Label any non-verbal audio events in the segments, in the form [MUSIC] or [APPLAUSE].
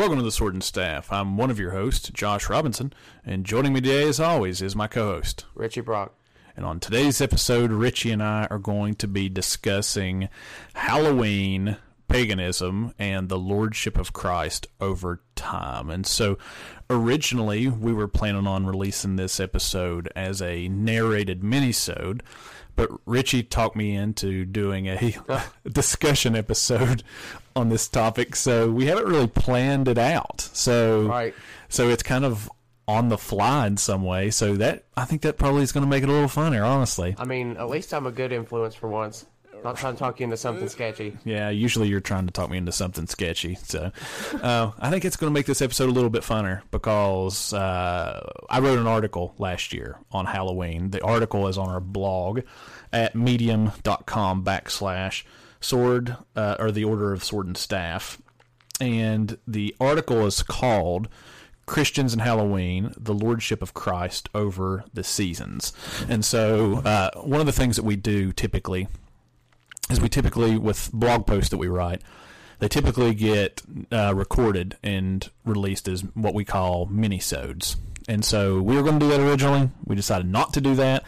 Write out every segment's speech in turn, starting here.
Welcome to the Sword and Staff. I'm one of your hosts, Josh Robinson, and joining me today, as always, is my co-host. Ritchie Brock. And on today's episode, Ritchie and I are going to be discussing Halloween, paganism, and the lordship of Christ over time. And so, originally, we were planning on releasing this episode as a narrated minisode, but Ritchie talked me into doing a [LAUGHS] [LAUGHS] discussion episode on this topic, so we haven't really planned it out. So, Right. so it's kind of on the fly in some way. So that I think that probably is going to make it a little funner, honestly. I mean, at least I'm a good influence for once. Not trying to talk you into something sketchy. Yeah, usually you're trying to talk me into something sketchy. So uh, I think it's going to make this episode a little bit funner because uh, I wrote an article last year on Halloween. The article is on our blog at medium.com backslash sword uh, or the order of sword and staff. And the article is called Christians and Halloween, the Lordship of Christ over the seasons. And so, uh, one of the things that we do typically is we typically, with blog posts that we write, they typically get uh, recorded and released as what we call mini-sodes. And so we were going to do that originally. We decided not to do that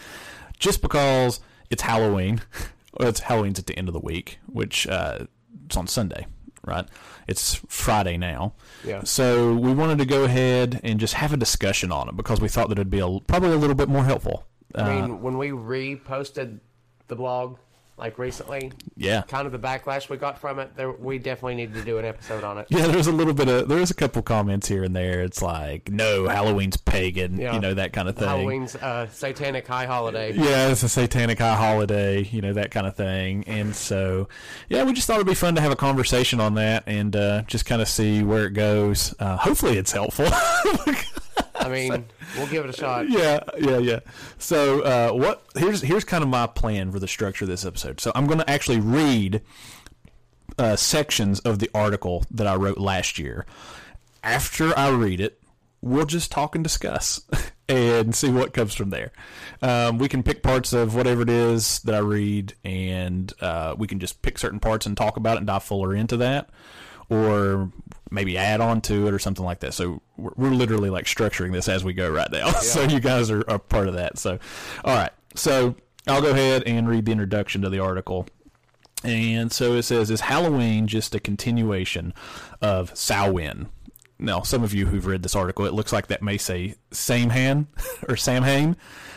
just because it's Halloween. [LAUGHS] it's Halloween's at the end of the week, which uh, it's on Sunday, right? It's Friday now. Yeah. So we wanted to go ahead and just have a discussion on it because we thought that it'd be a, probably a little bit more helpful. Uh, I mean, when we reposted the blog, like recently, yeah. kind of the backlash we got from it, there, we definitely need to do an episode on it. Yeah, there's a little bit of there's a couple comments here and there. It's like, no, Halloween's pagan, Yeah. you know that kind of thing. Halloween's uh, satanic high holiday. Yeah, it's a satanic high holiday, you know that kind of thing. And so, yeah, we just thought it'd be fun to have a conversation on that and uh, just kind of see where it goes. Uh, hopefully, it's helpful. [LAUGHS] I mean, we'll give it a shot. yeah, yeah, yeah. So, uh, what? Here's here's kind of my plan for the structure of this episode. So, I'm going to actually read uh, sections of the article that I wrote last year. After I read it, we'll just talk and discuss [LAUGHS] and see what comes from there. Um, we can pick parts of whatever it is that I read, and uh, we can just pick certain parts and talk about it and dive fuller into that, or maybe add on to it or something like that. So we're, we're literally like structuring this as we go right now. [LAUGHS] so you guys are a part of that. So, all right. So I'll go ahead and read the introduction to the article. And so it says, Is Halloween just a continuation of Samhain? Now, some of you who've read this article, it looks like that may say Samhain [LAUGHS] or Samhain.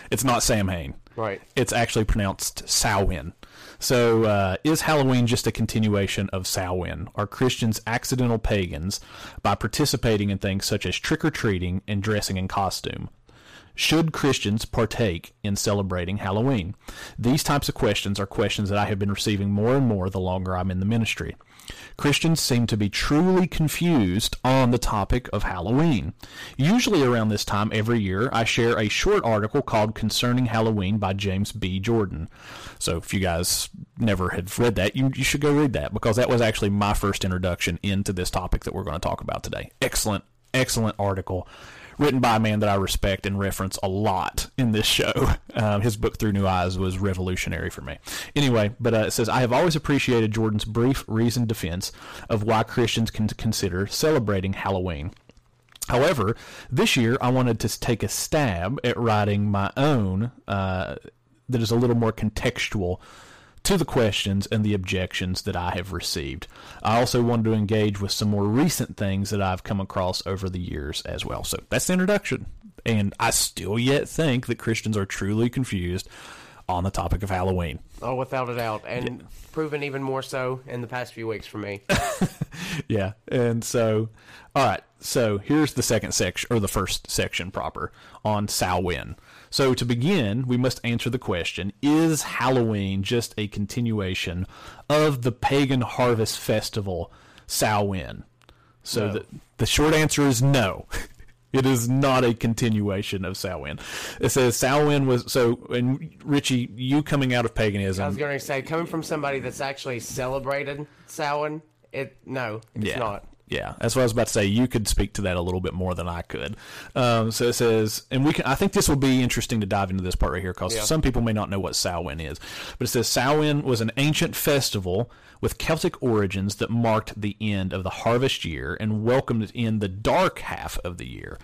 It's not Samhain. Right. It's actually pronounced Samhain. So, uh, is Halloween just a continuation of Samhain? Are Christians accidental pagans by participating in things such as trick or treating and dressing in costume? Should Christians partake in celebrating Halloween? These types of questions are questions that I have been receiving more and more the longer I'm in the ministry. Christians seem to be truly confused on the topic of Halloween. Usually around this time every year, I share a short article called Concerning Halloween by James B. Jordan. So if you guys never have read that, you, you should go read that because that was actually my first introduction into this topic that we're going to talk about today. Excellent, excellent article written by a man that I respect and reference a lot in this show. [LAUGHS] Um, his book Through New Eyes was revolutionary for me. Anyway, but uh, it says I have always appreciated Jordan's brief, reasoned defense of why Christians can consider celebrating Halloween. However, this year I wanted to take a stab at writing my own uh, that is a little more contextual to the questions and the objections that I have received. I also wanted to engage with some more recent things that I've come across over the years as well. So that's the introduction. And I still yet think that Christians are truly confused on the topic of Halloween. Oh, without a doubt. And proven even more so in the past few weeks for me. [LAUGHS] Yeah. And so, all right. So here's the second section, or the first section proper on Samhain. So to begin, we must answer the question Is Halloween just a continuation of the pagan harvest festival, Samhain? So No. the, the short answer is no. [LAUGHS] It is not a continuation of Samhain. It says Samhain was so. And Ritchie, you coming out of paganism, I was going to say, coming from somebody that's actually celebrated Samhain, it no, it's Yeah. not. Yeah, that's what I was about to say. You could speak to that a little bit more than I could. Um, so it says, and we can. I think this will be interesting to dive into this part right here because Yeah. some people may not know what Samhain is. But it says Samhain was an ancient festival with Celtic origins that marked the end of the harvest year and welcomed in the dark half of the year.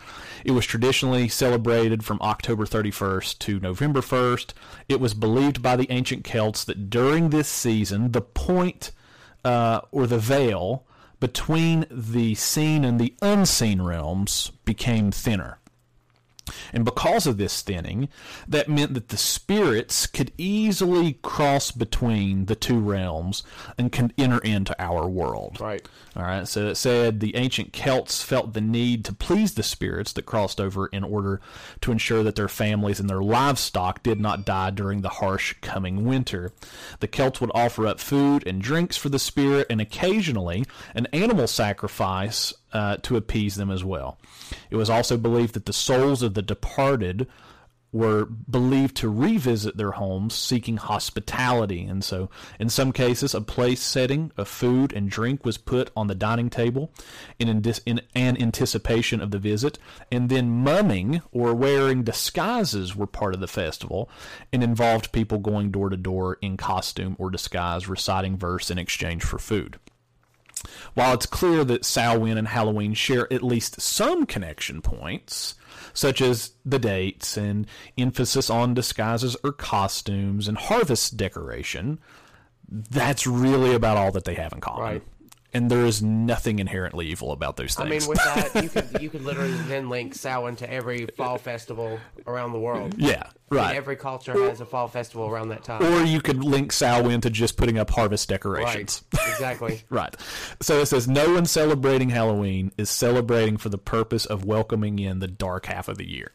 It was traditionally celebrated from October 31st to November 1st. It was believed by the ancient Celts that during this season, the point uh, or the veil between the seen and the unseen realms became thinner. And because of this thinning, that meant that the spirits could easily cross between the two realms and can enter into our world. Right. All right. So it said the ancient Celts felt the need to please the spirits that crossed over in order to ensure that their families and their livestock did not die during the harsh coming winter. The Celts would offer up food and drinks for the spirit and occasionally an animal sacrifice uh, to appease them as well. It was also believed that the souls of the departed were believed to revisit their homes seeking hospitality. And so, in some cases, a place setting of food and drink was put on the dining table in, in, an anticipation of the visit. And then, mumming or wearing disguises were part of the festival and involved people going door to door in costume or disguise, reciting verse in exchange for food. While it's clear that Samhain and Halloween share at least some connection points, such as the dates and emphasis on disguises or costumes and harvest decoration, that's really about all that they have in common. Right. And there is nothing inherently evil about those things. I mean, with that, [LAUGHS] you could you could literally then link Samhain to every fall festival around the world. yeah, right. Every culture has a fall festival around that time. or you could link Samhain to just putting up harvest right. decorations. Exactly. [LAUGHS] Right. So it says no one celebrating Halloween is celebrating for the purpose of welcoming in the dark half of the year.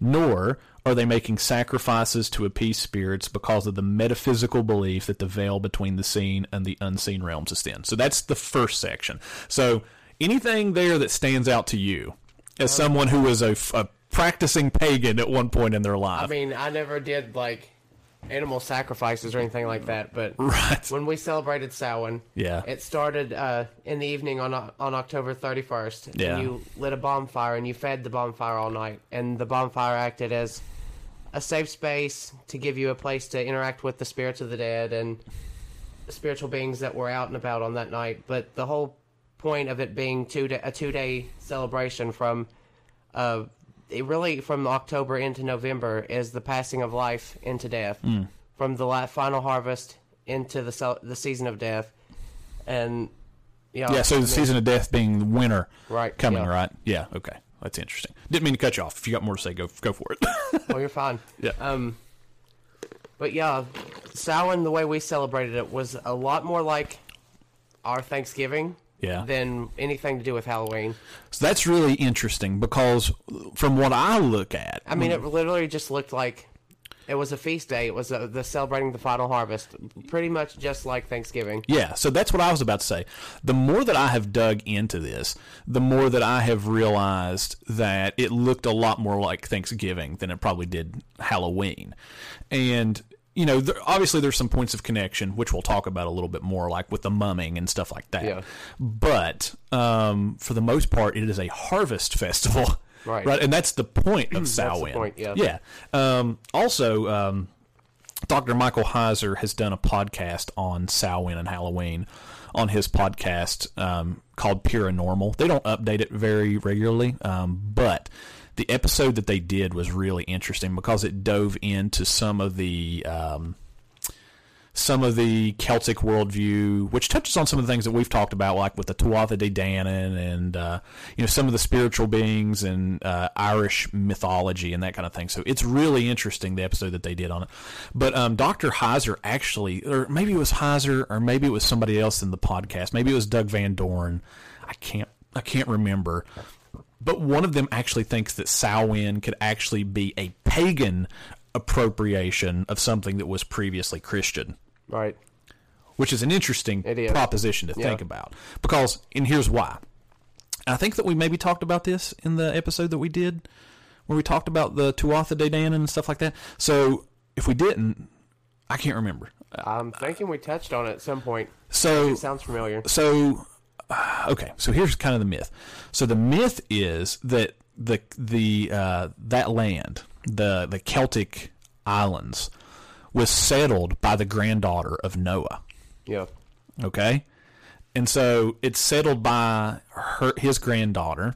Nor are they making sacrifices to appease spirits because of the metaphysical belief that the veil between the seen and the unseen realms is thin. So that's the first section. So anything there that stands out to you as um, someone who was a, a practicing pagan at one point in their life. I mean, I never did like animal sacrifices or anything like that, but [LAUGHS] right. when we celebrated Samhain, Yeah. it started uh, in the evening on on October 31st. Yeah. And you lit a bonfire and you fed the bonfire all night, and the bonfire acted as a safe space to give you a place to interact with the spirits of the dead and spiritual beings that were out and about on that night. But the whole point of it being two da- a two day celebration from uh, really from October into November is the passing of life into death, from the la- final harvest into the cel- the season of death, and yeah, Yeah, so I the mean, season of death being the winter Right, coming, yeah. right? Yeah, okay. That's interesting. Didn't mean to cut you off. If you got more to say, go go for it. [LAUGHS] Well, you're fine. Yeah. Um, but yeah, Samhain, the way we celebrated it was a lot more like our Thanksgiving Yeah. than anything to do with Halloween. So that's really interesting because from what I look at, I mean, it literally just looked like it was a feast day. It was uh the celebrating the final harvest, pretty much just like Thanksgiving. yeah, so that's what I was about to say. The more that I have dug into this, the more that I have realized that it looked a lot more like Thanksgiving than it probably did Halloween. And you know, there, obviously there's some points of connection, which we'll talk about a little bit more, like with the mumming and stuff like that. Yeah. But um, for the most part, it is a harvest festival, Right. Right, and that's the point of [CLEARS THROAT] the Samhain. point, yeah. Yeah. Um, also, um, Dr. Michael Heiser has done a podcast on Samhain and Halloween on his podcast um, called Peeranormal. They don't update it very regularly, um, but the episode that they did was really interesting because it dove into some of the. Um, some of the Celtic worldview, which touches on some of the things that we've talked about, like with the Tuatha De Danann and uh, you know some of the spiritual beings and uh, Irish mythology and that kind of thing. So it's really interesting the episode that they did on it. But um, Dr. Heiser actually, or maybe it was Heiser, or maybe it was somebody else in the podcast. Maybe it was Doug Van Dorn. I can't, I can't remember. But one of them actually thinks that Samhain could actually be a pagan appropriation of something that was previously Christian Right. which is an interesting is. proposition to Yeah. think about. Because, and here's why. I think that we maybe talked about this in the episode that we did, where we talked about the Tuatha De Danann and stuff like that. So, if we didn't, I can't remember. I'm thinking we touched on it at some point. So, It sounds familiar. so [SIGHS] okay, so here's kind of the myth. So the myth is that the the uh, that land, the the Celtic islands, was settled by the granddaughter of Noah. Yeah. Okay, and so it's settled by her his granddaughter,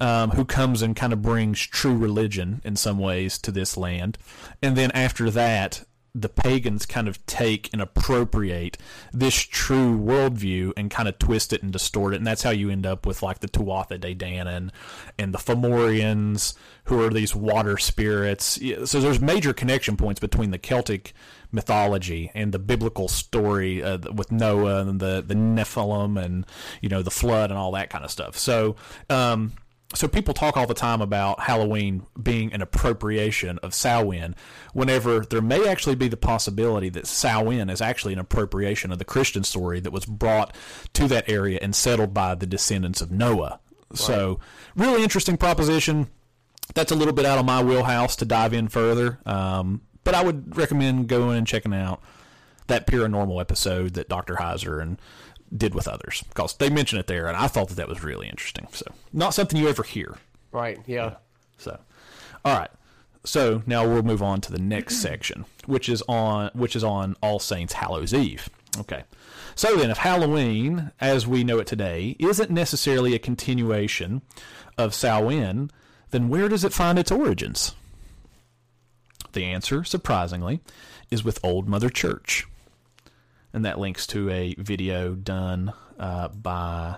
um, who comes and kind of brings true religion in some ways to this land, and then after that, the pagans kind of take and appropriate this true worldview and kind of twist it and distort it, and that's how you end up with like the Tuatha De Danann and the Fomorians, who are these water spirits. So there's major connection points between the Celtic mythology and the biblical story uh, with Noah and the the Nephilim and you know the flood and all that kind of stuff. So. Um, so people talk all the time about Halloween being an appropriation of Samhain, whenever there may actually be the possibility that Samhain is actually an appropriation of the Christian story that was brought to that area and settled by the descendants of Noah. So, really interesting proposition. That's a little bit out of my wheelhouse to dive in further, um, but I would recommend going and checking out that Peeranormal episode that Dr. Heiser and did with others because they mention it there, and I thought that that was really interesting. So, not something you ever hear. Right. Yeah. So, all right. So now we'll move on to the next [CLEARS THROAT] section, which is on which is on All Saints Hallows Eve. Okay. So then, if Halloween, as we know it today, isn't necessarily a continuation of Samhain, then where does it find its origins? The answer, surprisingly, is with Old Mother Church, and that links to a video done uh, by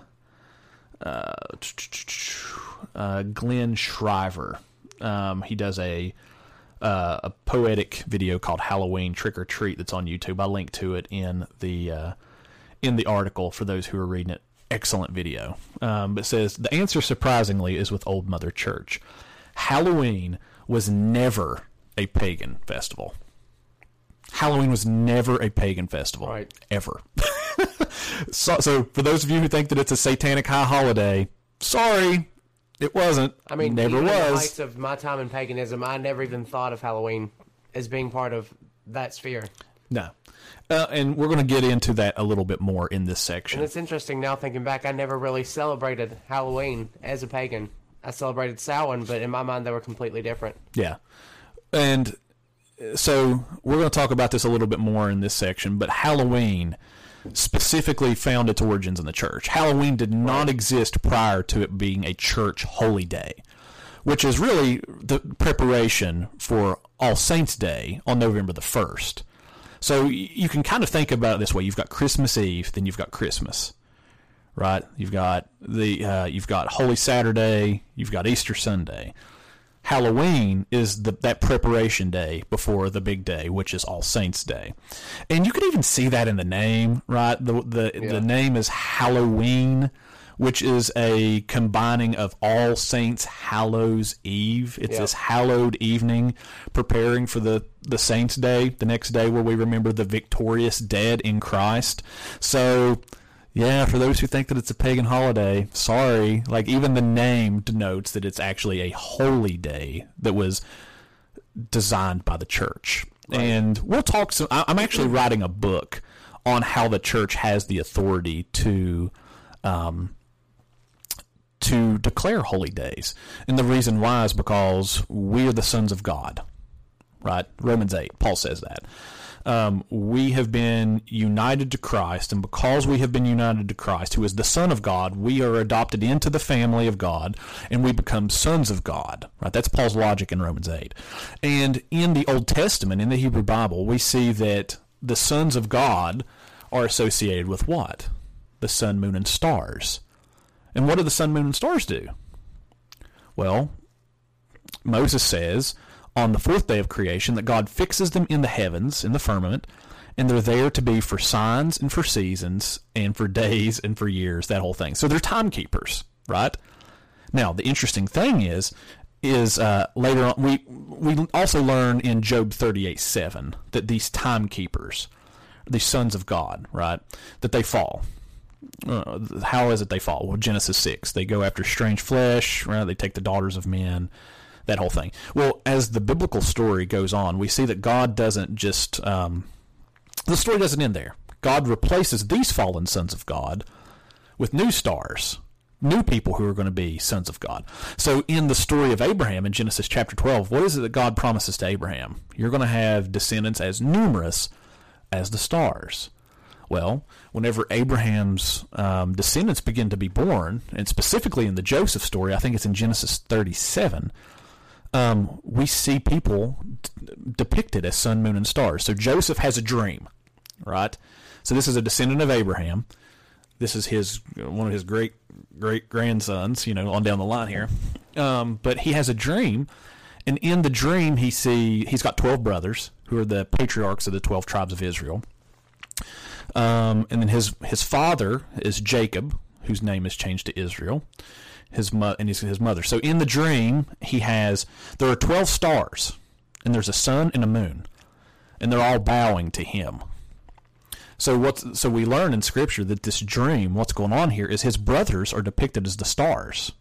uh, uh, Glenn Shriver. Um, he does a uh, a poetic video called Halloween Trick or Treat that's on YouTube. I link to it in the uh, in the article for those who are reading it. Excellent video. Um, says the answer, surprisingly, is with Old Mother Church. Halloween was never a pagan festival. Halloween was never a pagan festival, Right. ever. [LAUGHS] so, so, for those of you who think that it's a satanic high holiday, sorry, it wasn't. I mean, never the was. heights of my time in paganism, I never even thought of Halloween as being part of that sphere. No. Uh, and we're going to get into that a little bit more in this section. And it's interesting now thinking back, I never really celebrated Halloween as a pagan. I celebrated Samhain, but in my mind, they were completely different. Yeah. And so we're going to talk about this a little bit more in this section, but Halloween specifically found its origins in the church. Halloween did not exist prior to it being a church holy day, which is really the preparation for All Saints' Day on November the 1st. So you can kind of think about it this way: you've got Christmas Eve, then you've got Christmas, right? You've got the uh, you've got Holy Saturday, you've got Easter Sunday. Halloween is the, that preparation day before the big day, which is All Saints Day, and you can even see that in the name, right? The the Yeah. the name is Halloween, which is a combining of All Saints Hallows Eve. It's Yeah. this hallowed evening, preparing for the the Saints Day, the next day where we remember the victorious dead in Christ. So. Yeah, for those who think that it's a pagan holiday, sorry. Like even the name denotes that it's actually a holy day that was designed by the church. And we'll talk some I'm actually writing a book on how the church has the authority to um to declare holy days. And the reason why is because we are the sons of God. Right? Romans 8, Paul says that um, we have been united to Christ, and because we have been united to Christ, who is the Son of God, we are adopted into the family of God, and we become sons of God. Right? That's Paul's logic in Romans eight. And in the Old Testament, in the Hebrew Bible, we see that the sons of God are associated with what? The sun, moon, and stars. And what do the sun, moon, and stars do? Well, Moses says on the fourth day of creation that God fixes them in the heavens, in the firmament, and they're there to be for signs and for seasons and for days and for years, that whole thing. So they're timekeepers, right? Now, the interesting thing is, is uh, later on we we also learn in Job thirty eight seven that these timekeepers, these sons of God, right, that they fall. Uh, how is it they fall? Well, Genesis six, they go after strange flesh, right? They take the daughters of men, that whole thing. Well, as the biblical story goes on, we see that God doesn't just um, the story doesn't end there. God replaces these fallen sons of God with new stars, new people who are going to be sons of God. So in the story of Abraham in Genesis chapter 12, what is it that God promises to Abraham? You're going to have descendants as numerous as the stars. Well, whenever Abraham's um, descendants begin to be born, and specifically in the Joseph story, I think it's in Genesis 37, um, we see people d- depicted as sun, moon, and stars. So Joseph has a dream, right? So this is a descendant of Abraham. This is his one of his great great grandsons, you know, on down the line here. Um, but he has a dream, and in the dream, he see he's got twelve brothers who are the patriarchs of the twelve tribes of Israel. Um, and then his his father is Jacob, whose name is changed to Israel. His mo- and his, his mother. So in the dream, he has there are twelve stars, and there's a sun and a moon, and they're all bowing to him. So what's so we learn in Scripture that this dream, what's going on here, is his brothers are depicted as the stars,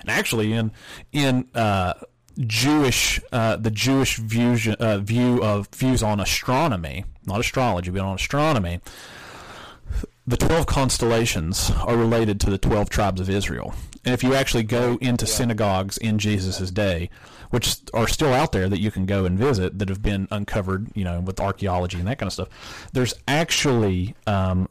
and actually in in uh, Jewish uh, the Jewish view uh, view of views on astronomy, not astrology, but on astronomy. The twelve constellations are related to the twelve tribes of Israel, and if you actually go into synagogues in Jesus' day, which are still out there that you can go and visit that have been uncovered, you know, with archaeology and that kind of stuff. There's actually, um,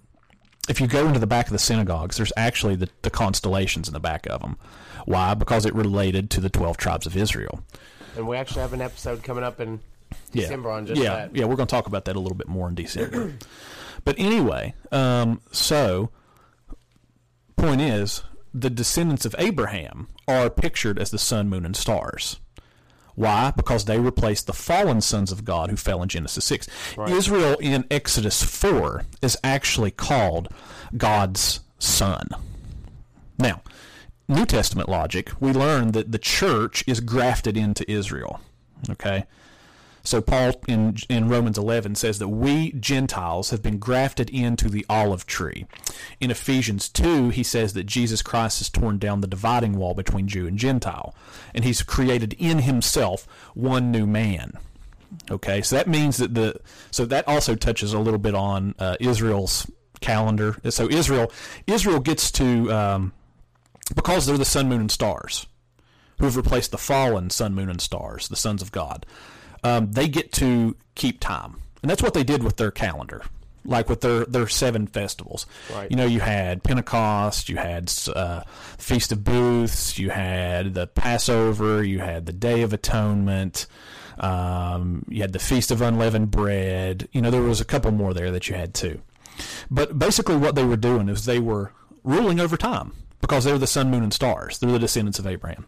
if you go into the back of the synagogues, there's actually the, the constellations in the back of them. Why? Because it related to the 12 tribes of Israel. And we actually have an episode coming up in December yeah. on just yeah. that. Yeah, we're going to talk about that a little bit more in December. but anyway, um, so point is, the descendants of Abraham are pictured as the sun, moon, and stars. Why? Because they replaced the fallen sons of God who fell in Genesis 6. Right. Israel in Exodus 4 is actually called God's son. Now, New Testament logic, we learn that the church is grafted into Israel. Okay? So Paul in in Romans 11 says that we Gentiles have been grafted into the olive tree. In Ephesians 2, he says that Jesus Christ has torn down the dividing wall between Jew and Gentile, and he's created in himself one new man. Okay, so that means that the so that also touches a little bit on uh, Israel's calendar. So Israel Israel gets to um, because they're the sun, moon, and stars who have replaced the fallen sun, moon, and stars, the sons of God um, they get to keep time, and that's what they did with their calendar. Like with their, their seven festivals, right. you know, you had Pentecost, you had uh, Feast of Booths, you had the Passover, you had the Day of Atonement, um, you had the Feast of Unleavened Bread. You know, there was a couple more there that you had too. But basically, what they were doing is they were ruling over time because they're the sun, moon, and stars. They're the descendants of Abraham.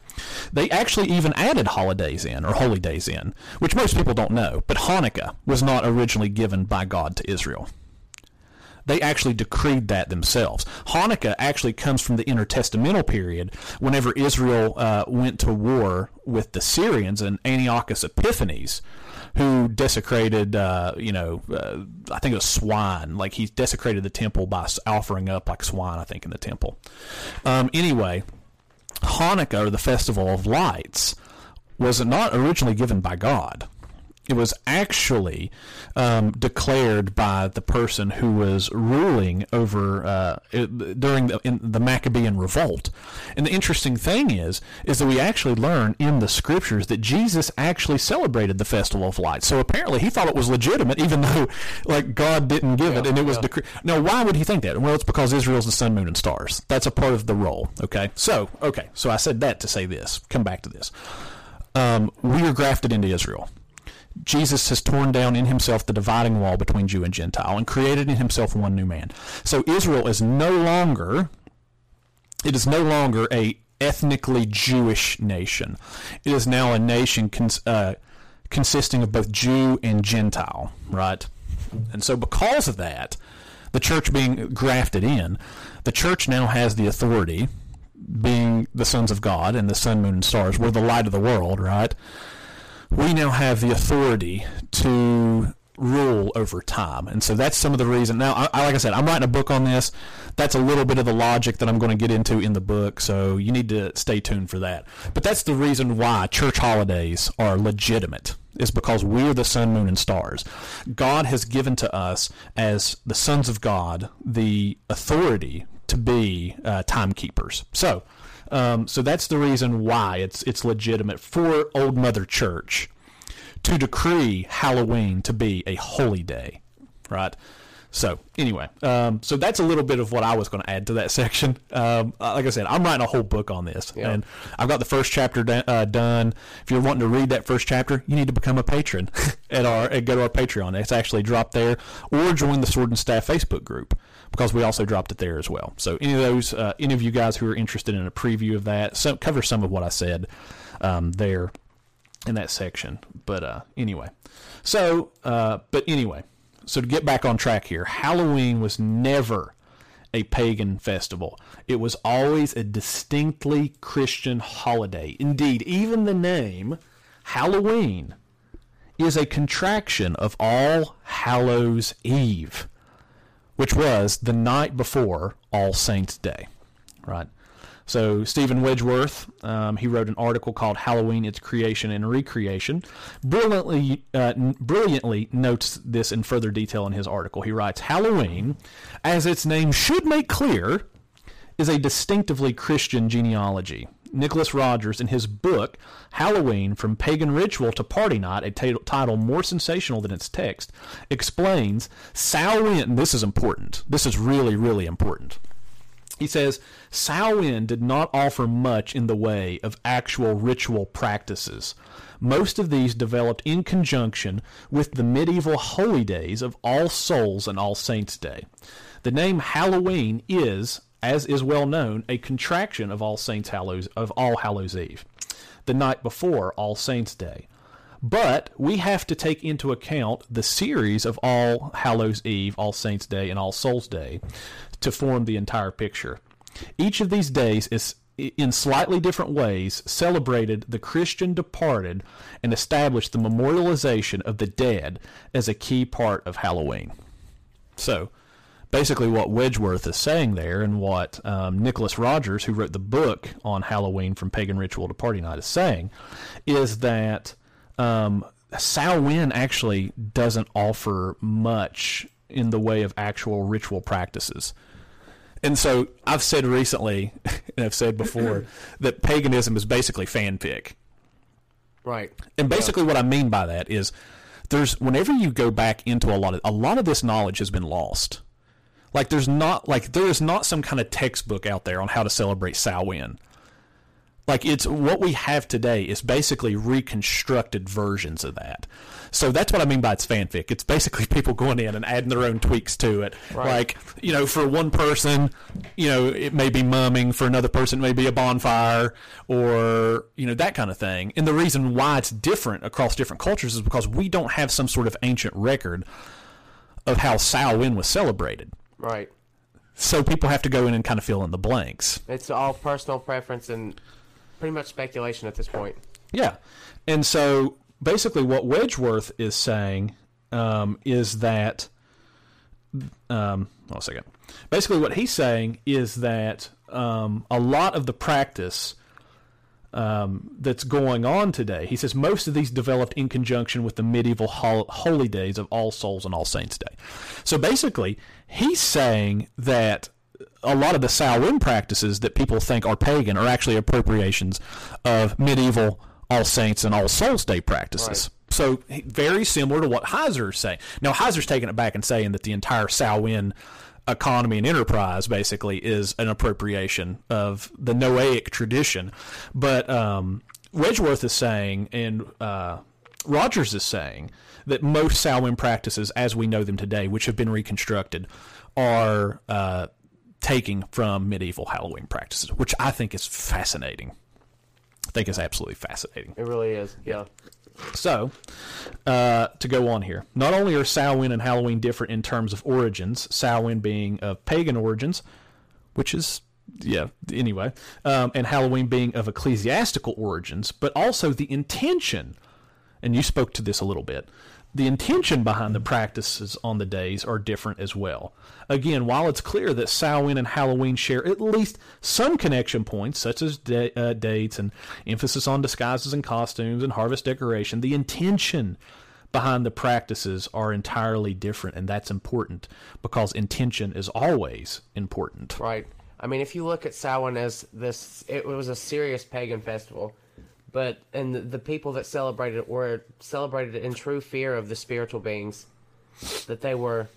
They actually even added holidays in, or holy days in, which most people don't know. But Hanukkah was not originally given by God to Israel. They actually decreed that themselves. Hanukkah actually comes from the intertestamental period, whenever Israel uh, went to war with the Syrians and Antiochus Epiphanes who desecrated, uh, you know, uh, I think it was swine. Like he desecrated the temple by offering up like swine, I think, in the temple. Um, anyway, Hanukkah, or the Festival of Lights, was not originally given by God. It was actually um, declared by the person who was ruling over uh, during the, the Maccabean revolt. And the interesting thing is, is that we actually learn in the scriptures that Jesus actually celebrated the festival of lights. So apparently, he thought it was legitimate, even though like God didn't give yeah, it, and it was yeah. decreed. Now, why would he think that? Well, it's because Israel's the sun, moon, and stars. That's a part of the role. Okay, so okay, so I said that to say this. Come back to this. Um, we are grafted into Israel. Jesus has torn down in himself the dividing wall between Jew and Gentile and created in himself one new man. So Israel is no longer it is no longer a ethnically Jewish nation. It is now a nation cons- uh, consisting of both Jew and Gentile, right? And so because of that, the church being grafted in, the church now has the authority being the sons of God and the sun, moon, and stars. We're the light of the world, right? We now have the authority to rule over time. And so that's some of the reason. Now, I, like I said, I'm writing a book on this. That's a little bit of the logic that I'm going to get into in the book. So you need to stay tuned for that. But that's the reason why church holidays are legitimate. Is because we're the sun, moon, and stars. God has given to us, as the sons of God, the authority to be uh, timekeepers. So, um, so that's the reason why it's it's legitimate for Old Mother Church to decree Halloween to be a holy day, right? So anyway, um, so that's a little bit of what I was going to add to that [LAUGHS] section. Um, uh, like I said, I'm writing a whole book on this, Yeah. and I've got the first chapter do- uh, done. If you're wanting to read that first chapter, you need to become a patron [LAUGHS] at our and go to our Patreon. It's actually dropped there, or join the Sword and Staff Facebook group because we also dropped it there as well. So any of those, uh, any of you guys who are interested in a preview of that, so cover some of what I said um, there in that section. But uh, anyway, so uh, but anyway, so to get back on track here, Halloween was never a pagan festival. It was always a distinctly Christian holiday. Indeed, even the name Halloween is a contraction of All Hallows Eve, which was the night before All Saints' Day, right? So Steven Wedgeworth, um, he wrote an article called "Halloween: Its Creation and Recreation." Brilliantly, uh, brilliantly notes this in further detail in his article. He writes, "Halloween, as its name should make clear, is a distinctively Christian genealogy." Nicholas Rogers, in his book Halloween From Pagan Ritual to Party Night, a title more sensational than its text, explains Samhain. This is important. This is really, really important. He says Samhain did not offer much in the way of actual ritual practices. Most of these developed in conjunction with the medieval holy days of All Souls and All Saints' Day. The name Halloween is, as is well known, a contraction of All Saints Hallows of All Hallows Eve, the night before All Saints' Day. But we have to take into account the series of All Hallows Eve, All Saints' Day, and All Souls' Day to form the entire picture. Each of these days is in slightly different ways celebrated the Christian departed and established the memorialization of the dead as a key part of Halloween. So, basically, what Wedgeworth is saying there, and what um, Nicholas Rogers, who wrote the book on Halloween from pagan ritual to party night, is saying, is that um, Samhain actually doesn't offer much in the way of actual ritual practices. And so I've said recently, [LAUGHS] and I've said before, [CLEARS THROAT] that paganism is basically fanfic. Right. And basically, what I mean by that is, there's whenever you go back into a lot of a lot of this knowledge has been lost. Like there's not like there is not some kind of textbook out there on how to celebrate Samhain. Like it's what we have today is basically reconstructed versions of that. So that's what I mean by it's fanfic. It's basically [LAUGHS] people going in and adding their own tweaks to it. Right. Like, you know, for one person, you know, it may be mumming, for another person it may be a bonfire or, you know, that kind of thing. And the reason why it's different across different cultures is because we don't have some sort of ancient record of how Samhain was celebrated. Right. So people have to go in and kind of fill in the blanks. It's all personal preference and pretty much speculation at this point. Yeah. And so basically, what Wedgeworth is saying um, is that. Um, hold on a second. Basically, what he's saying is that um, a lot of the practice um, that's going on today, he says most of these developed in conjunction with the medieval hol- holy days of All Souls and All Saints' Day. So basically, he's saying that a lot of the Samhain practices that people think are pagan are actually appropriations of medieval All Saints and All Souls Day practices. So very similar to what Heiser is saying. Now Heiser's taking it back and saying that the entire Samhain economy and enterprise basically is an appropriation of the Noahic tradition, but um, Wedgeworth is saying and uh, Rogers is saying that most Samhain practices, as we know them today, which have been reconstructed, are uh, taking from medieval Halloween practices, which I think is fascinating. I think is absolutely fascinating. It really is. Yeah. So, uh, to go on here, not only are Samhain and Halloween different in terms of origins, Samhain being of pagan origins, which is yeah. Anyway, um, and Halloween being of ecclesiastical origins, but also the intention. And you spoke to this a little bit. The intention behind the practices on the days are different as well. Again, while it's clear that Samhain and Halloween share at least some connection points, such as da- uh, dates and emphasis on disguises and costumes and harvest decoration, the intention behind the practices are entirely different, and that's important because intention is always important. Right. I mean, if you look at Samhain as this, it was a serious pagan festival, but and the, the people that celebrated it were celebrated it in true fear of the spiritual beings that they were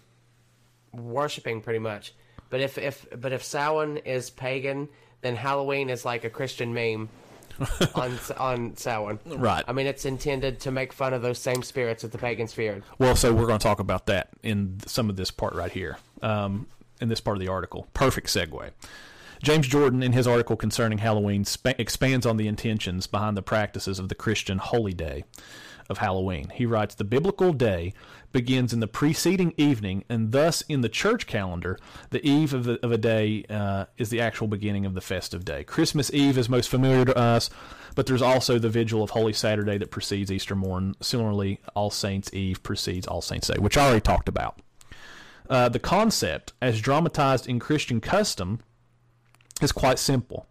worshiping, pretty much. But if if but if Samhain is pagan, then Halloween is like a Christian meme [LAUGHS] on on Samhain. Right. I mean, it's intended to make fun of those same spirits that the pagans feared. Well, so we're going to talk about that in some of this part right here, um, in this part of the article. Perfect segue. James Jordan, in his article concerning Halloween, sp- expands on the intentions behind the practices of the Christian holy day of Halloween. He writes The biblical day begins in the preceding evening, and thus in the church calendar, the eve of, the, of a day uh, is the actual beginning of the festive day. Christmas Eve is most familiar to us, but there's also the vigil of Holy Saturday that precedes Easter morn. Similarly, All Saints Eve precedes All Saints Day, which I already talked about. Uh, the concept, as dramatized in Christian custom, is quite simple.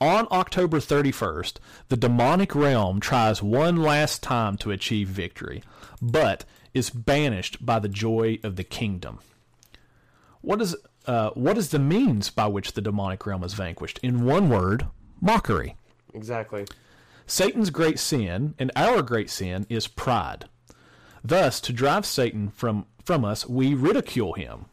On October 31st, the demonic realm tries one last time to achieve victory, but is banished by the joy of the kingdom. What is uh, what is the means by which the demonic realm is vanquished? In one word, mockery. Exactly. Satan's great sin and our great sin is pride. Thus, to drive Satan from, from us, we ridicule him.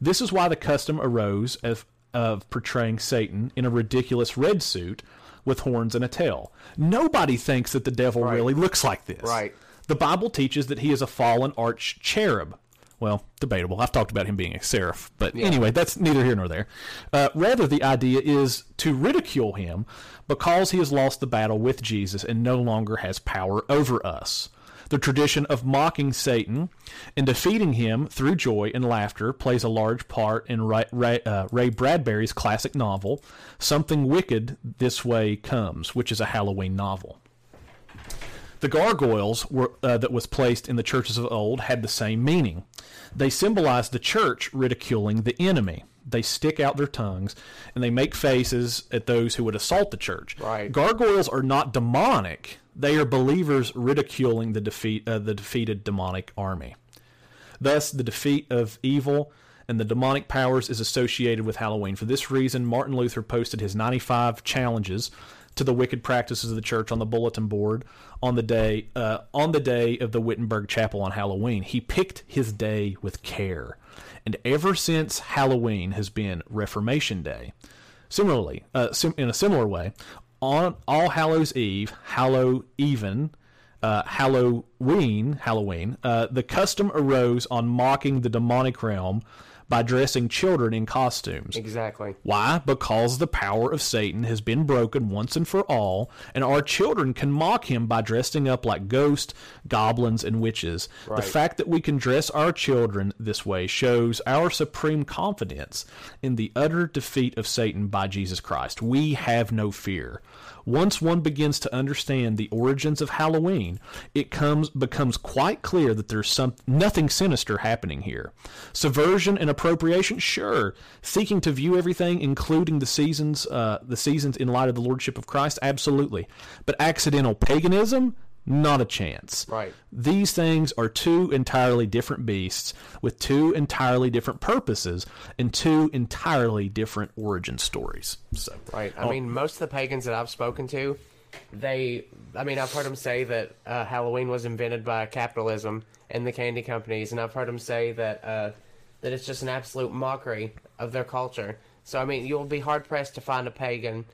This is why the custom arose of, of portraying Satan in a ridiculous red suit with horns and a tail. Nobody thinks that the devil Right. really looks like this. Right. The Bible teaches that he is a fallen arch cherub. Well, debatable. I've talked about him being a seraph, but anyway, that's neither here nor there. Uh, rather, the idea is to ridicule him because he has lost the battle with Jesus and no longer has power over us. The tradition of mocking Satan and defeating him through joy and laughter plays a large part in Ray, Ray, uh, Ray Bradbury's classic novel, Something Wicked This Way Comes, which is a Halloween novel. The gargoyles were, uh, that was placed in the churches of old had the same meaning. They symbolize the church ridiculing the enemy. They stick out their tongues and they make faces at those who would assault the church. Right. Gargoyles are not demonic. They are believers ridiculing the defeat uh, the defeated demonic army. Thus, the defeat of evil and the demonic powers is associated with Halloween. For this reason, Martin Luther posted his 95 challenges to the wicked practices of the church on the bulletin board on the day uh, on the day of the Wittenberg Chapel on Halloween. He picked his day with care, and ever since Halloween has been Reformation Day. Similarly, uh, sim- in a similar way, on All Hallows Eve, Hallow Even, uh, Halloween, Halloween, uh, the custom arose on mocking the demonic realm by dressing children in costumes. Exactly. Why? Because the power of Satan has been broken once and for all, and our children can mock him by dressing up like ghosts, goblins, and witches. Right. The fact that we can dress our children this way shows our supreme confidence in the utter defeat of Satan by Jesus Christ. We have no fear. Once one begins to understand the origins of Halloween, it comes becomes quite clear that there's some nothing sinister happening here. Subversion and appropriation, sure. Seeking to view everything, including the seasons, uh, the seasons in light of the lordship of Christ, absolutely. But accidental paganism, not a chance. Right. These things are two entirely different beasts with two entirely different purposes and two entirely different origin stories. So, Right. I mean, most of the pagans that I've spoken to, they, I mean, I've heard them say that uh, Halloween was invented by capitalism and the candy companies, and I've heard them say that uh, that it's just an absolute mockery of their culture. So, I mean, you'll be hard pressed to find a pagan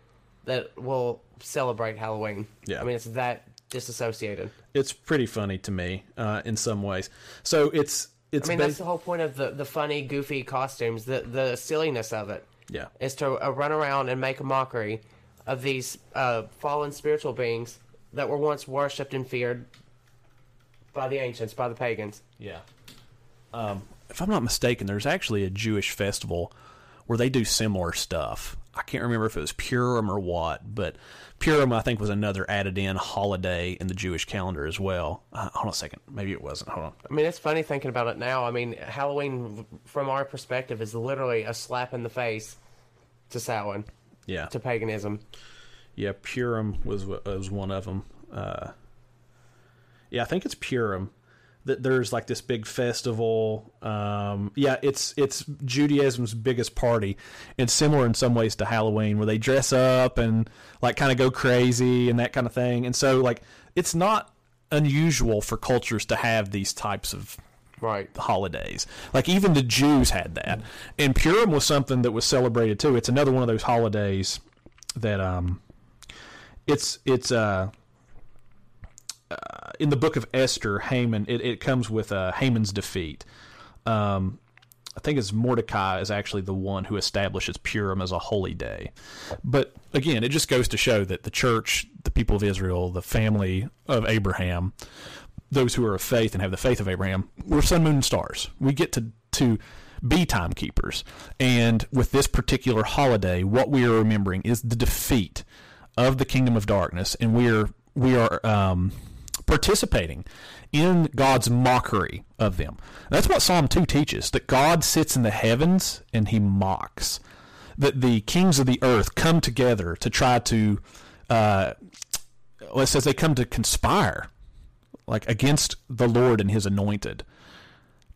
that will celebrate Halloween. Yeah. I mean, it's that disassociated. it's pretty funny to me uh, in some ways. So it's it's I mean, that's the whole point of the, the funny, goofy costumes, the the silliness of it. yeah. is to uh, run around and make a mockery of these uh, fallen spiritual beings that were once worshipped and feared by the ancients, by the pagans. Yeah. Um, if I'm not mistaken, there's actually a Jewish festival where they do similar stuff. I can't remember if it was Purim or what, but Purim I think was another added in holiday in the Jewish calendar as well. Uh, hold on a second, maybe it wasn't. Hold on. I mean, it's funny thinking about it now. I mean, Halloween, from our perspective, is literally a slap in the face to Samhain, Yeah, to paganism. yeah. Purim was was one of them. Uh, yeah, I think it's Purim. That there's like this big festival. Um, yeah, it's it's Judaism's biggest party. It's similar in some ways to Halloween, where they dress up and like kind of go crazy and that kind of thing. And so like it's not unusual for cultures to have these types of Right. holidays. Like even the Jews had that. And Purim was something that was celebrated too. It's another one of those holidays that um it's it's uh, uh in the book of Esther, Haman it, it comes with uh, Haman's defeat. Um I think it's Mordecai is actually the one who establishes Purim as a holy day. But again, it just goes to show that the church, the people of Israel, the family of Abraham, those who are of faith and have the faith of Abraham, we're sun, moon, and stars. We get to to be timekeepers. And with this particular holiday, what we are remembering is the defeat of the kingdom of darkness, and we are we are um, participating in God's mockery of them. That's what Psalm two teaches: that God sits in the heavens and He mocks. That the kings of the earth come together to try to. Uh, well, it says they come to conspire like against the Lord and His anointed.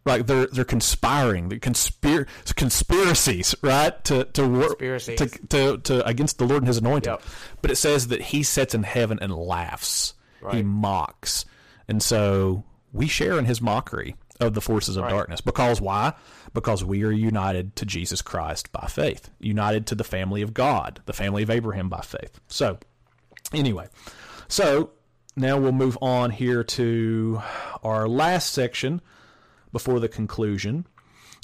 Like they're they're conspiring, they're conspir- conspiracies, right? To to work to, to to against the Lord and His anointed. Yep. But it says that He sits in heaven and laughs. He mocks, and so we share in His mockery of the forces of Right. darkness. Because why? Because we are united to Jesus Christ by faith, united to the family of God, the family of Abraham by faith. So, anyway, so now we'll move on here to our last section before the conclusion.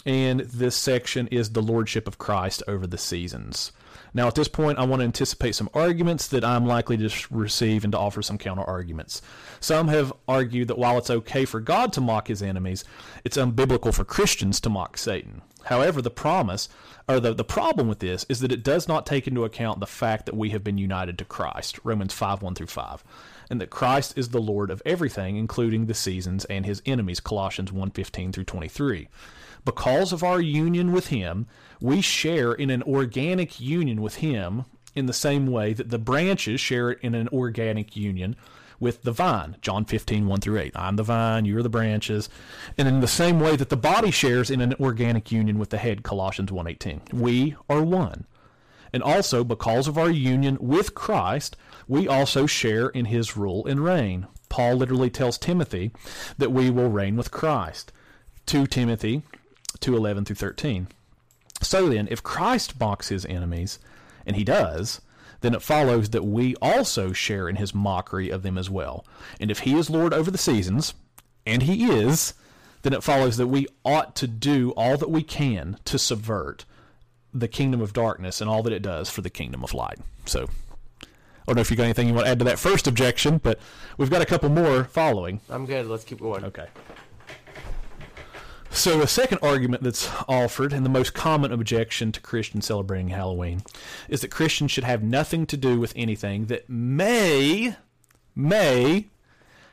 And this section is the Lordship of Christ over the seasons. Now, at this point, I want to anticipate some arguments that I'm likely to receive and to offer some counter arguments. Some have argued that while it's okay for God to mock his enemies, it's unbiblical for Christians to mock Satan. However, the promise, or the, the problem with this, is that it does not take into account the fact that we have been united to Christ, Romans 5 1 through 5, and that Christ is the Lord of everything, including the seasons and his enemies, Colossians 1 15 through 23. Because of our union with him, we share in an organic union with him in the same way that the branches share it in an organic union with the vine. John 15, 1 through 8. I'm the vine, you are the branches. And in the same way that the body shares in an organic union with the head, Colossians 1 18. We are one. And also, because of our union with Christ, we also share in his rule and reign. Paul literally tells Timothy that we will reign with Christ. 2 Timothy 2:11 through 13. So then, if Christ mocks his enemies, and he does, then it follows that we also share in his mockery of them as well. And if he is Lord over the seasons, and he is, then it follows that we ought to do all that we can to subvert the kingdom of darkness and all that it does for the kingdom of light. So, I don't know if you got anything you want to add to that first objection, but we've got a couple more following. I'm good. Let's keep going. Okay. So, a second argument that's offered, and the most common objection to Christians celebrating Halloween, is that Christians should have nothing to do with anything that may, may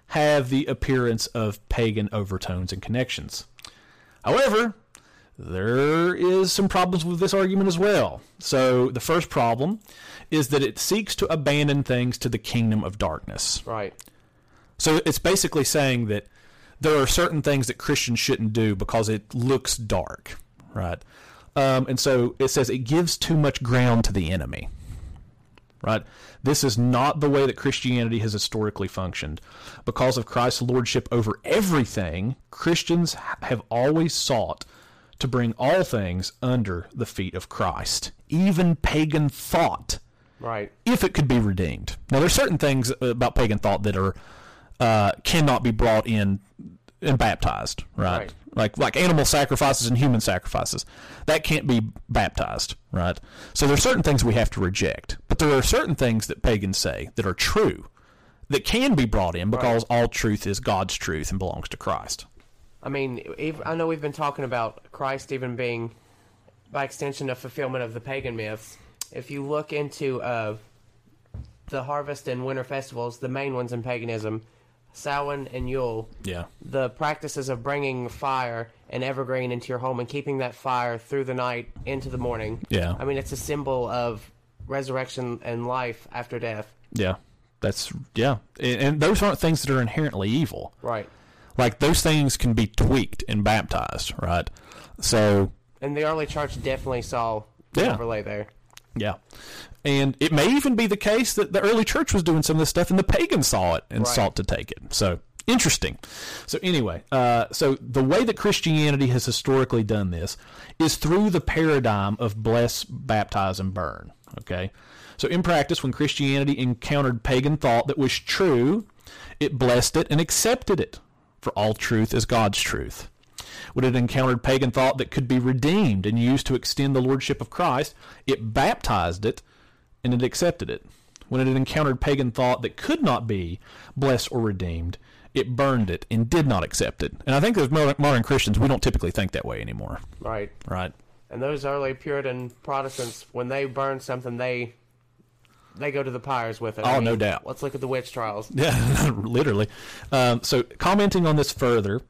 have the appearance of pagan overtones and connections. However, there is some problems with this argument as well. So, the first problem is that it seeks to abandon things to the kingdom of darkness. Right. So it's basically saying that there are certain things that Christians shouldn't do because it looks dark, right? Um, and so it says it gives too much ground to the enemy, right? This is not the way that Christianity has historically functioned. Because of Christ's lordship over everything, Christians have always sought to bring all things under the feet of Christ, even pagan thought Right. if it could be redeemed. Now, there's certain things about pagan thought that are uh, cannot be brought in and baptized, right? Right. Like like animal sacrifices and human sacrifices, that can't be baptized, right? So there are certain things we have to reject, but there are certain things that pagans say that are true that can be brought in because all truth is God's truth and belongs to Christ. I mean, I know we've been talking about Christ even being, by extension, a fulfillment of the pagan myths. If you look into uh, the harvest and winter festivals, the main ones in paganism, Samhain and Yule, Yeah. the practices of bringing fire and evergreen into your home and keeping that fire through the night into the morning. Yeah. I mean, it's a symbol of resurrection and life after death. Yeah. That's yeah. And, and those aren't things that are inherently evil. Right. Like those things can be tweaked and baptized, right? So And the early church definitely saw the Yeah. overlay there. Yeah. And it may even be the case that the early church was doing some of this stuff and the pagans saw it and Right. sought to take it. So interesting. So anyway, uh, so the way that Christianity has historically done this is through the paradigm of bless, baptize, and burn. Okay. So in practice, when Christianity encountered pagan thought that was true, it blessed it and accepted it. For all truth is God's truth. When it encountered pagan thought that could be redeemed and used to extend the lordship of Christ, it baptized it and it accepted it. When it had encountered pagan thought that could not be blessed or redeemed, it burned it and did not accept it. And I think as modern Christians, we don't typically think that way anymore, Right. right? And those early Puritan Protestants, when they burn something, they they go to the pyres with it. Oh, no doubt. Let's look at the witch trials. Yeah, [LAUGHS] literally. Um, so, commenting on this further,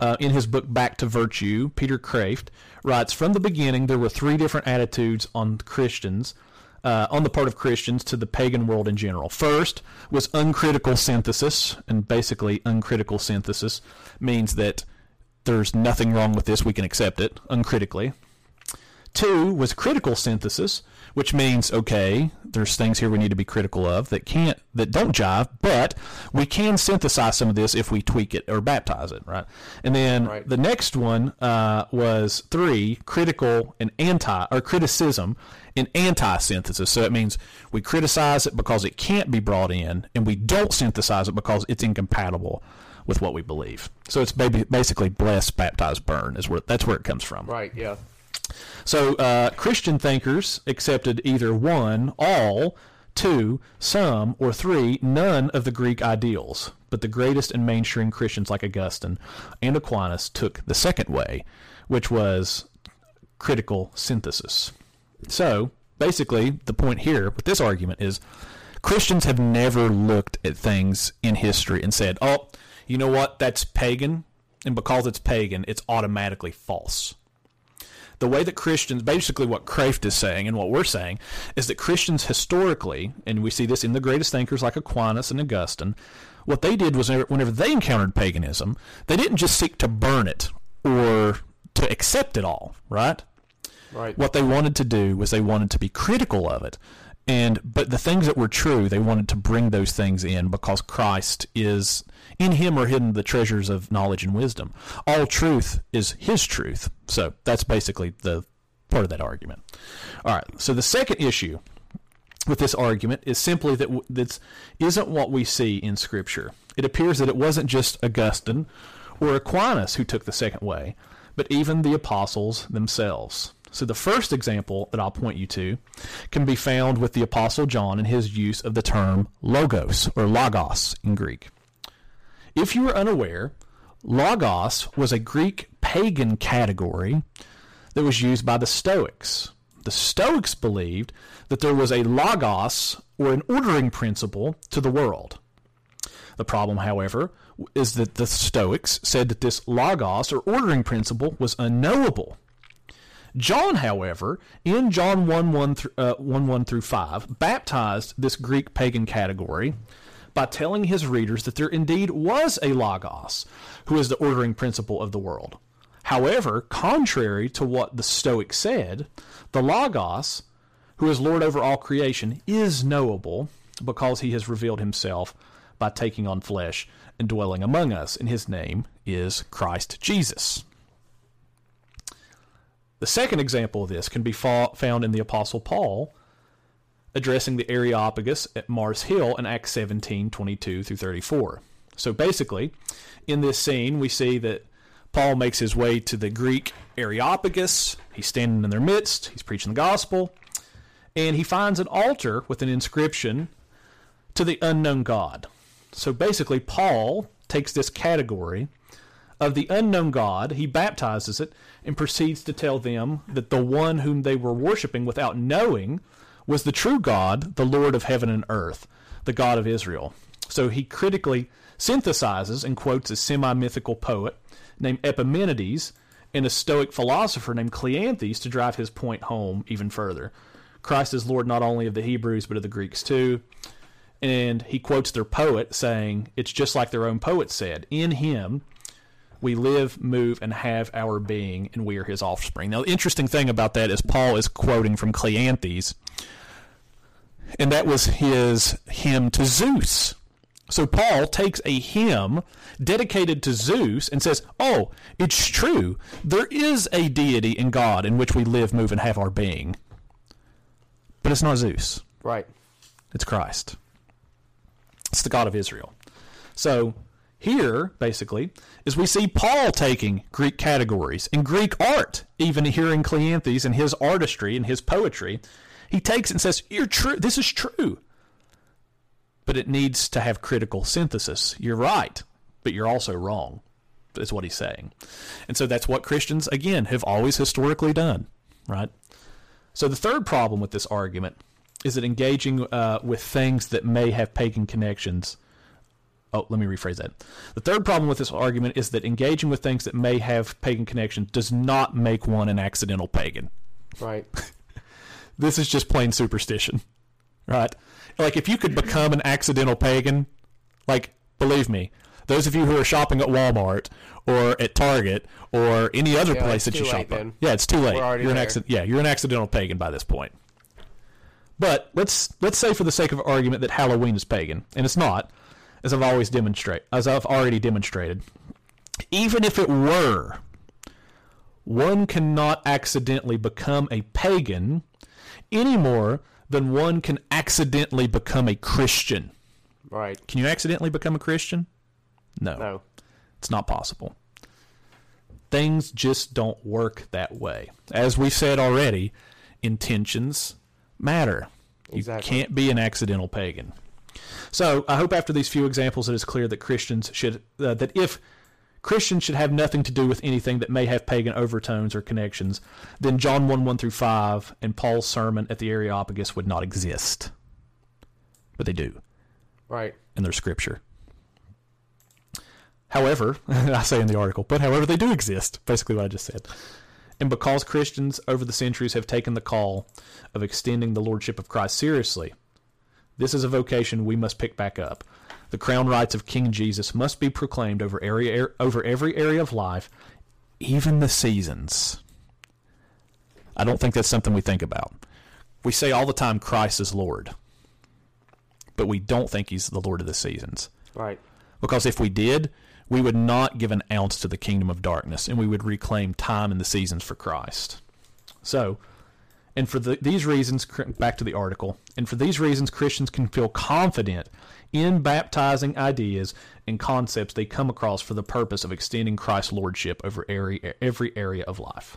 uh, in his book Back to Virtue, Peter Kreeft writes From the beginning, there were three different attitudes on Christians, uh, on the part of Christians to the pagan world in general. First was uncritical synthesis, and basically, uncritical synthesis means that there's nothing wrong with this, we can accept it uncritically. Two was critical synthesis, which means okay, there's things here we need to be critical of that can't that don't jive, but we can synthesize some of this if we tweak it or baptize it, right? And then Right. the next one uh, was three critical and anti or criticism and anti-synthesis. So it means we criticize it because it can't be brought in, and we don't synthesize it because it's incompatible with what we believe. So it's basically bless, baptize, burn is where that's where it comes from. Right. Yeah. So uh, Christian thinkers accepted either one, all, two, some, or three, none of the Greek ideals. But the greatest and mainstream Christians like Augustine and Aquinas took the second way, which was critical synthesis. So basically, the point here with this argument is Christians have never looked at things in history and said, oh, you know what, that's pagan, and because it's pagan, it's automatically false the way that Christians, basically what Kreeft is saying and what we're saying, is that Christians historically, and we see this in the greatest thinkers like Aquinas and Augustine, what they did was whenever they encountered paganism, they didn't just seek to burn it or to accept it all, right? Right. What they wanted to do was they wanted to be critical of it. And but the things that were true, they wanted to bring those things in because Christ is in him are hidden the treasures of knowledge and wisdom. All truth is his truth. So that's basically the part of that argument. All right. So the second issue with this argument is simply that this isn't what we see in Scripture. It appears that it wasn't just Augustine or Aquinas who took the second way, but even the apostles themselves. So the first example that I'll point you to can be found with the apostle John in his use of the term logos or logos in Greek. If you are unaware, logos was a Greek pagan category that was used by the Stoics. The Stoics believed that there was a logos or an ordering principle to the world. The problem, however, is that the Stoics said that this logos or ordering principle was unknowable. John, however, in John 1 1, th- uh, 1, 1 through 5, baptized this Greek pagan category by telling his readers that there indeed was a Logos, who is the ordering principle of the world. However, contrary to what the Stoics said, the Logos, who is Lord over all creation, is knowable because he has revealed himself by taking on flesh and dwelling among us, and his name is Christ Jesus. The second example of this can be found in the Apostle Paul addressing the Areopagus at Mars Hill in Acts 17 22 through 34. So basically, in this scene, we see that Paul makes his way to the Greek Areopagus. He's standing in their midst, he's preaching the gospel, and he finds an altar with an inscription to the unknown God. So basically, Paul takes this category of the unknown God, he baptizes it, and proceeds to tell them that the one whom they were worshiping without knowing was the true God, the Lord of heaven and earth, the God of Israel. So he critically synthesizes and quotes a semi mythical poet named Epimenides and a Stoic philosopher named Cleanthes to drive his point home even further. Christ is Lord not only of the Hebrews, but of the Greeks too. And he quotes their poet saying, It's just like their own poet said, In him we live, move, and have our being, and we are his offspring. Now, the interesting thing about that is Paul is quoting from Cleanthes, and that was his hymn to Zeus. So Paul takes a hymn dedicated to Zeus and says, Oh, it's true. There is a deity in God in which we live, move, and have our being. But it's not Zeus, Right. it's Christ. It's the God of Israel. So here, basically, is we see Paul taking Greek categories and Greek art, even here in Cleanthes and his artistry and his poetry. He takes it and says, You're true. This is true. But it needs to have critical synthesis. You're right, but you're also wrong, is what he's saying. And so that's what Christians, again, have always historically done, right? So the third problem with this argument is that engaging uh, with things that may have pagan connections. Oh, let me rephrase that. The third problem with this argument is that engaging with things that may have pagan connections does not make one an accidental pagan. Right. [LAUGHS] This is just plain superstition, right? Like if you could become an accidental pagan, like believe me, those of you who are shopping at Walmart or at Target or any other Yeah, place that you shop at, yeah, it's too late. You're an accident. Yeah, you're an accidental pagan by this point. But let's let's say for the sake of argument that Halloween is pagan, and it's not, as I've always demonstrated, as I've already demonstrated. Even if it were, one cannot accidentally become a pagan any more than one can accidentally become a Christian. Right. Can you accidentally become a Christian? No, No. it's not possible. Things just don't work that way. As we said already, intentions matter. You can't be an accidental pagan. So I hope after these few examples, it is clear that Christians should uh, that if Christians should have nothing to do with anything that may have pagan overtones or connections, then John 1 1 through 5 and Paul's sermon at the Areopagus would not exist. But they do Right. in their scripture. However, [LAUGHS] I say in the article, but however, they do exist. Basically, what I just said. And because Christians over the centuries have taken the call of extending the lordship of Christ seriously, this is a vocation we must pick back up. The crown rights of King Jesus must be proclaimed over area over every area of life, even the seasons. I don't think that's something we think about. We say all the time Christ is Lord, but we don't think he's the Lord of the seasons. Right. Because if we did, we would not give an ounce to the kingdom of darkness, and we would reclaim time and the seasons for Christ. So, and for the, these reasons, back to the article, and for these reasons, Christians can feel confident in baptizing ideas and concepts they come across for the purpose of extending Christ's lordship over every, every area of life.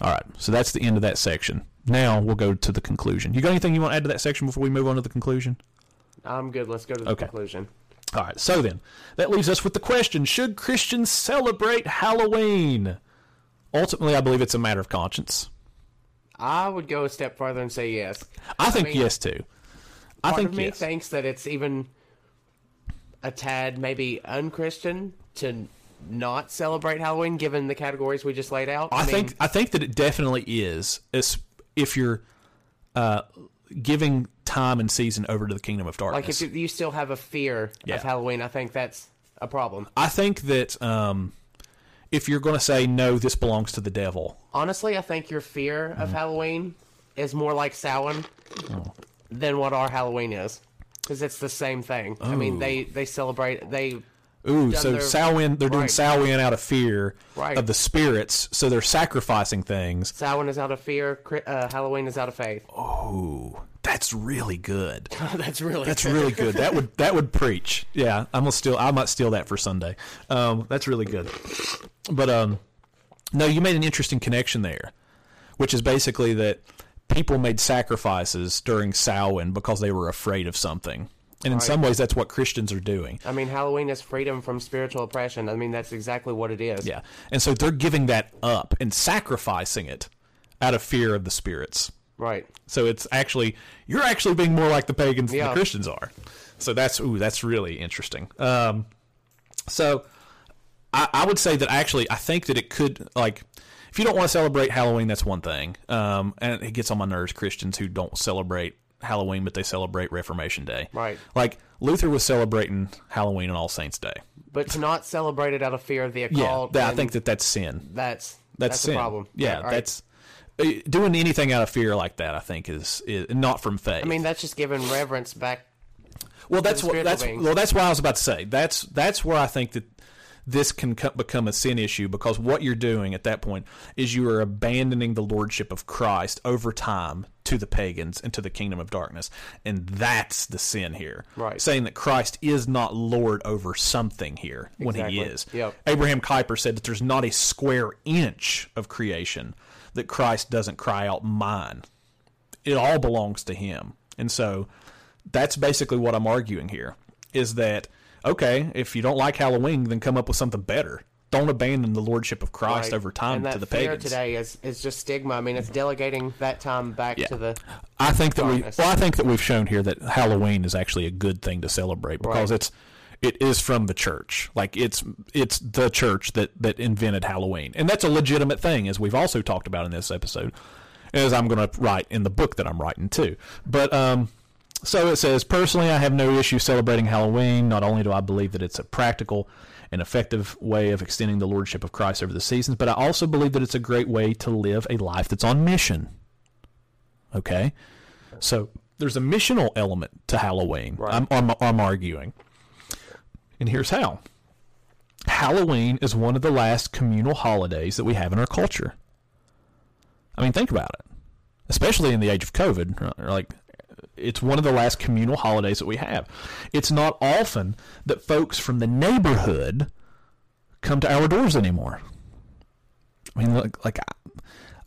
All right, so that's the end of that section. Now we'll go to the conclusion. You got anything you want to add to that section before we move on to the conclusion? I'm good. Let's go to the Okay. conclusion. All right, so then that leaves us with the question Should Christians celebrate Halloween? Ultimately, I believe it's a matter of conscience. I would go a step further and say yes. I think mean, yes, too. I think me yes. thinks that it's even a tad maybe unchristian to not celebrate Halloween, given the categories we just laid out. I, mean, think I think that it definitely is. Is if you're uh, giving time and season over to the kingdom of darkness. like if you, you still have a fear Yeah. of Halloween, I think that's a problem. I think that um, if you're going to say no, this belongs to the devil. Honestly, I think your fear Mm-hmm. of Halloween is more like Samhain Oh. than what our Halloween is, because it's the same thing. I mean, they they celebrate they Ooh, done so their- Samhain, they're doing Right. Samhain out of fear Right. of the spirits, so they're sacrificing things. Samhain is out of fear, Cri- uh, Halloween is out of faith. Ooh, that's really good. [LAUGHS] that's really That's good. really good. That would [LAUGHS] that would preach. Yeah, I'm gonna steal. I might steal that for Sunday. Um, that's really good. But um, no, you made an interesting connection there, which is basically that people made sacrifices during Samhain because they were afraid of something, and in Right. some ways, that's what Christians are doing. I mean, Halloween is freedom from spiritual oppression. I mean, that's exactly what it is. Yeah, and so they're giving that up and sacrificing it out of fear of the spirits. Right. So it's actually you're actually being more like the pagans than the Christians are. So that's ooh, that's really interesting. Um, so I, I would say that actually I think that it could like if you don't want to celebrate Halloween, that's one thing. Um, and it gets on my nerves Christians who don't celebrate Halloween, but they celebrate Reformation Day. Right. Like Luther was celebrating Halloween and All Saints Day. But to not celebrate it out of fear of the Yeah, occult, that- I think that that's sin. that's That's, that's sin. a problem. Yeah, right. that's doing anything out of fear like that. I think is, is not from faith. I mean, that's just giving reverence back. Well, that's what that's beings. well that's what I was about to say. That's that's where I think that this can co- become a sin issue because what you're doing at that point is you are abandoning the lordship of Christ over time to the pagans and to the kingdom of darkness, and that's the sin here. Right. saying that Christ is not Lord over something here when he is. Yep. Abraham Kuyper said that there's not a square inch of creation that Christ doesn't cry out mine it all belongs to him. And so that's basically what I'm arguing here is that okay, if you don't like Halloween, then come up with something better. Don't abandon the lordship of Christ Right. over time to the pagans. today is is just stigma. I mean, it's delegating that time back Yeah. to the. I think that we well, I think that we've shown here that Halloween is actually a good thing to celebrate because Right. it's it is from the church. Like it's it's the church that that invented Halloween. And that's a legitimate thing as we've also talked about in this episode. As I'm going to write in the book that I'm writing too. But um so it says, personally, I have no issue celebrating Halloween. Not only do I believe that it's a practical and effective way of extending the lordship of Christ over the seasons, but I also believe that it's a great way to live a life that's on mission. Okay? So there's a missional element to Halloween. Right. I'm, I'm, I'm arguing. And here's how Halloween is one of the last communal holidays that we have in our culture. I mean, think about it. Especially in the age of COVID, or like it's one of the last communal holidays that we have. It's not often that folks from the neighborhood come to our doors anymore. I mean, like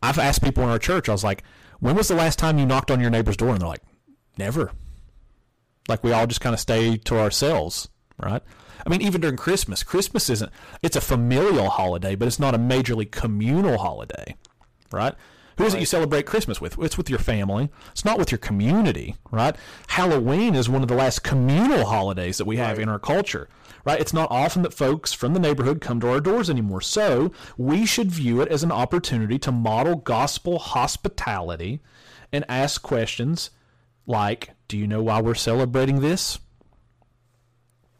I've asked people in our church, I was like, when was the last time you knocked on your neighbor's door? And they're like, never. Like we all just kind of stay to ourselves, right? I mean, even during Christmas, Christmas isn't, it's a familial holiday, but it's not a majorly communal holiday, right? Who is it you celebrate Christmas with? It's with your family. It's not with your community, right? Halloween is one of the last communal holidays that we have Right. in our culture, right? It's not often that folks from the neighborhood come to our doors anymore. So we should view it as an opportunity to model gospel hospitality and ask questions like, do you know why we're celebrating this?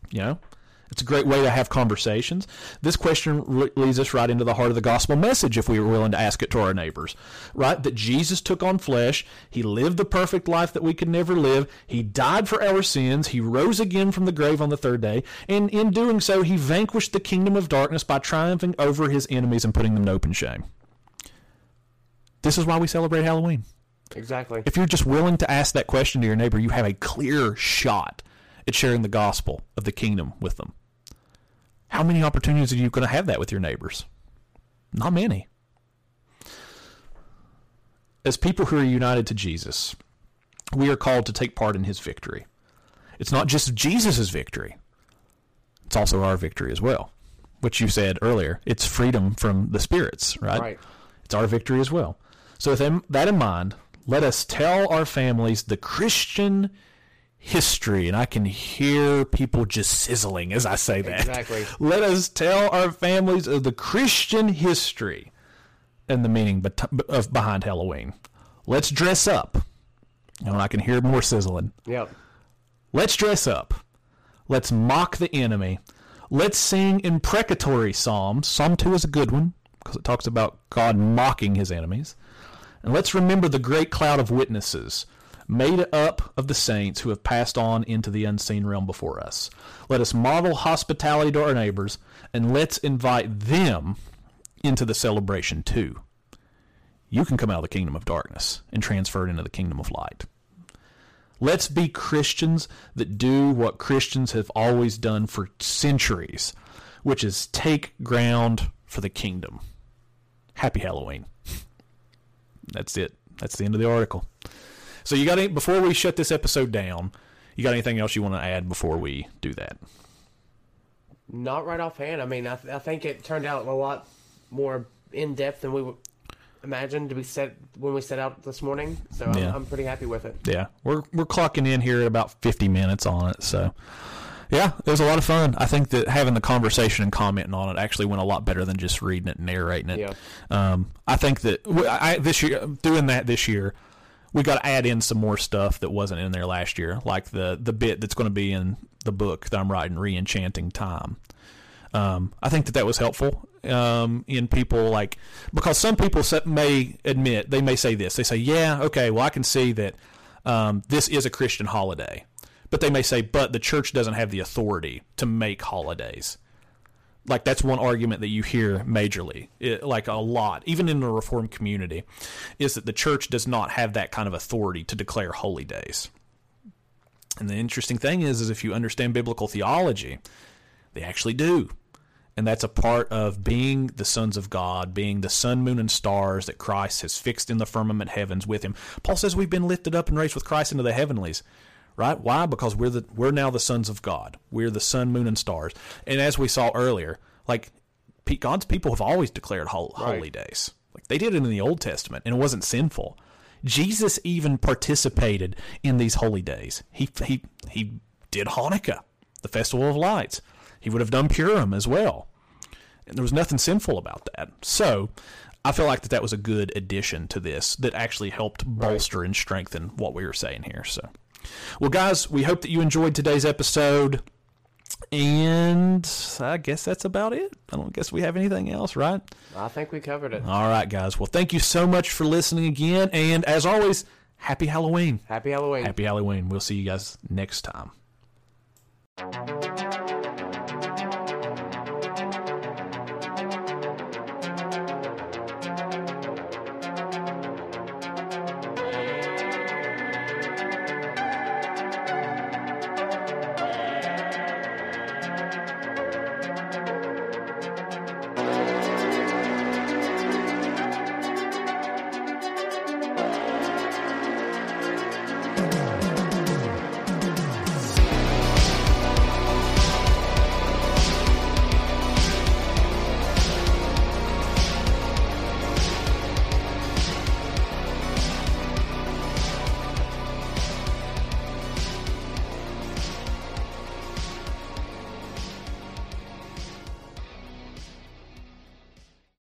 You know, it's a great way to have conversations. This question re- leads us right into the heart of the gospel message if we were willing to ask it to our neighbors, right? That Jesus took on flesh. He lived the perfect life that we could never live. He died for our sins. He rose again from the grave on the third day. And in doing so, he vanquished the kingdom of darkness by triumphing over his enemies and putting them to open shame. This is why we celebrate Halloween. Exactly. If you're just willing to ask that question to your neighbor, you have a clear shot at sharing the gospel of the kingdom with them. How many opportunities are you going to have that with your neighbors? Not many. As people who are united to Jesus, we are called to take part in his victory. It's not just Jesus' victory, it's also our victory as well, which you said earlier. It's freedom from the spirits, right? Right. It's our victory as well. So, with that in mind, let us tell our families the Christian history. And I can hear people just sizzling as I say that. Exactly. [LAUGHS] Let us tell our families of the Christian history and the meaning of behind Halloween. Let's dress up. And I can hear more sizzling. Yep. Let's dress up. Let's mock the enemy. Let's sing imprecatory psalms. Psalm 2 is a good one because it talks about God mocking his enemies. And let's remember the great cloud of witnesses made up of the saints who have passed on into the unseen realm before us. Let us model hospitality to our neighbors and let's invite them into the celebration too. You can come out of the kingdom of darkness and transfer it into the kingdom of light. Let's be Christians that do what Christians have always done for centuries, which is take ground for the kingdom. Happy Halloween. That's it. That's the end of the article. So you got any before we shut this episode down, you got anything else you want to add before we do that? Not right offhand. I mean, I, th- I think it turned out a lot more in depth than we w- imagined to be set when we set out this morning. So I'm, Yeah. I'm pretty happy with it. Yeah, we're we're clocking in here at about 50 minutes on it. So, yeah, it was a lot of fun. I think that having the conversation and commenting on it actually went a lot better than just reading it and narrating it. Yeah. Um, I think that w- I, this year doing that this year we got to add in some more stuff that wasn't in there last year, like the the bit that's going to be in the book that I'm writing, Reenchanting Time. Um, I think that that was helpful um, in people like because some people may admit they may say this. They say, "Yeah, okay, well, I can see that um, this is a Christian holiday," but they may say, "But the church doesn't have the authority to make holidays." Like that's one argument that you hear majorly it, like a lot even in the reformed community is that the church does not have that kind of authority to declare holy days. And the interesting thing is is if you understand biblical theology they actually do. And that's a part of being the sons of God, being the sun, moon, and stars that Christ has fixed in the firmament heavens with him. Paul says we've been lifted up and raised with Christ into the heavenlies right? Why? Because we're the we're now the sons of God. We're the sun, moon, and stars. And as we saw earlier, like God's people have always declared holy right. days. Like they did it in the Old Testament, and it wasn't sinful. Jesus even participated in these holy days. He he he did Hanukkah, the festival of lights. He would have done Purim as well, and there was nothing sinful about that. So. I feel like that that was a good addition to this that actually helped bolster right. and strengthen what we were saying here. So, well, guys, we hope that you enjoyed today's episode. And I guess that's about it. I don't guess we have anything else, right? I think we covered it. All right, guys. Well, thank you so much for listening again. And as always, happy Halloween. Happy Halloween. Happy Halloween. We'll see you guys next time.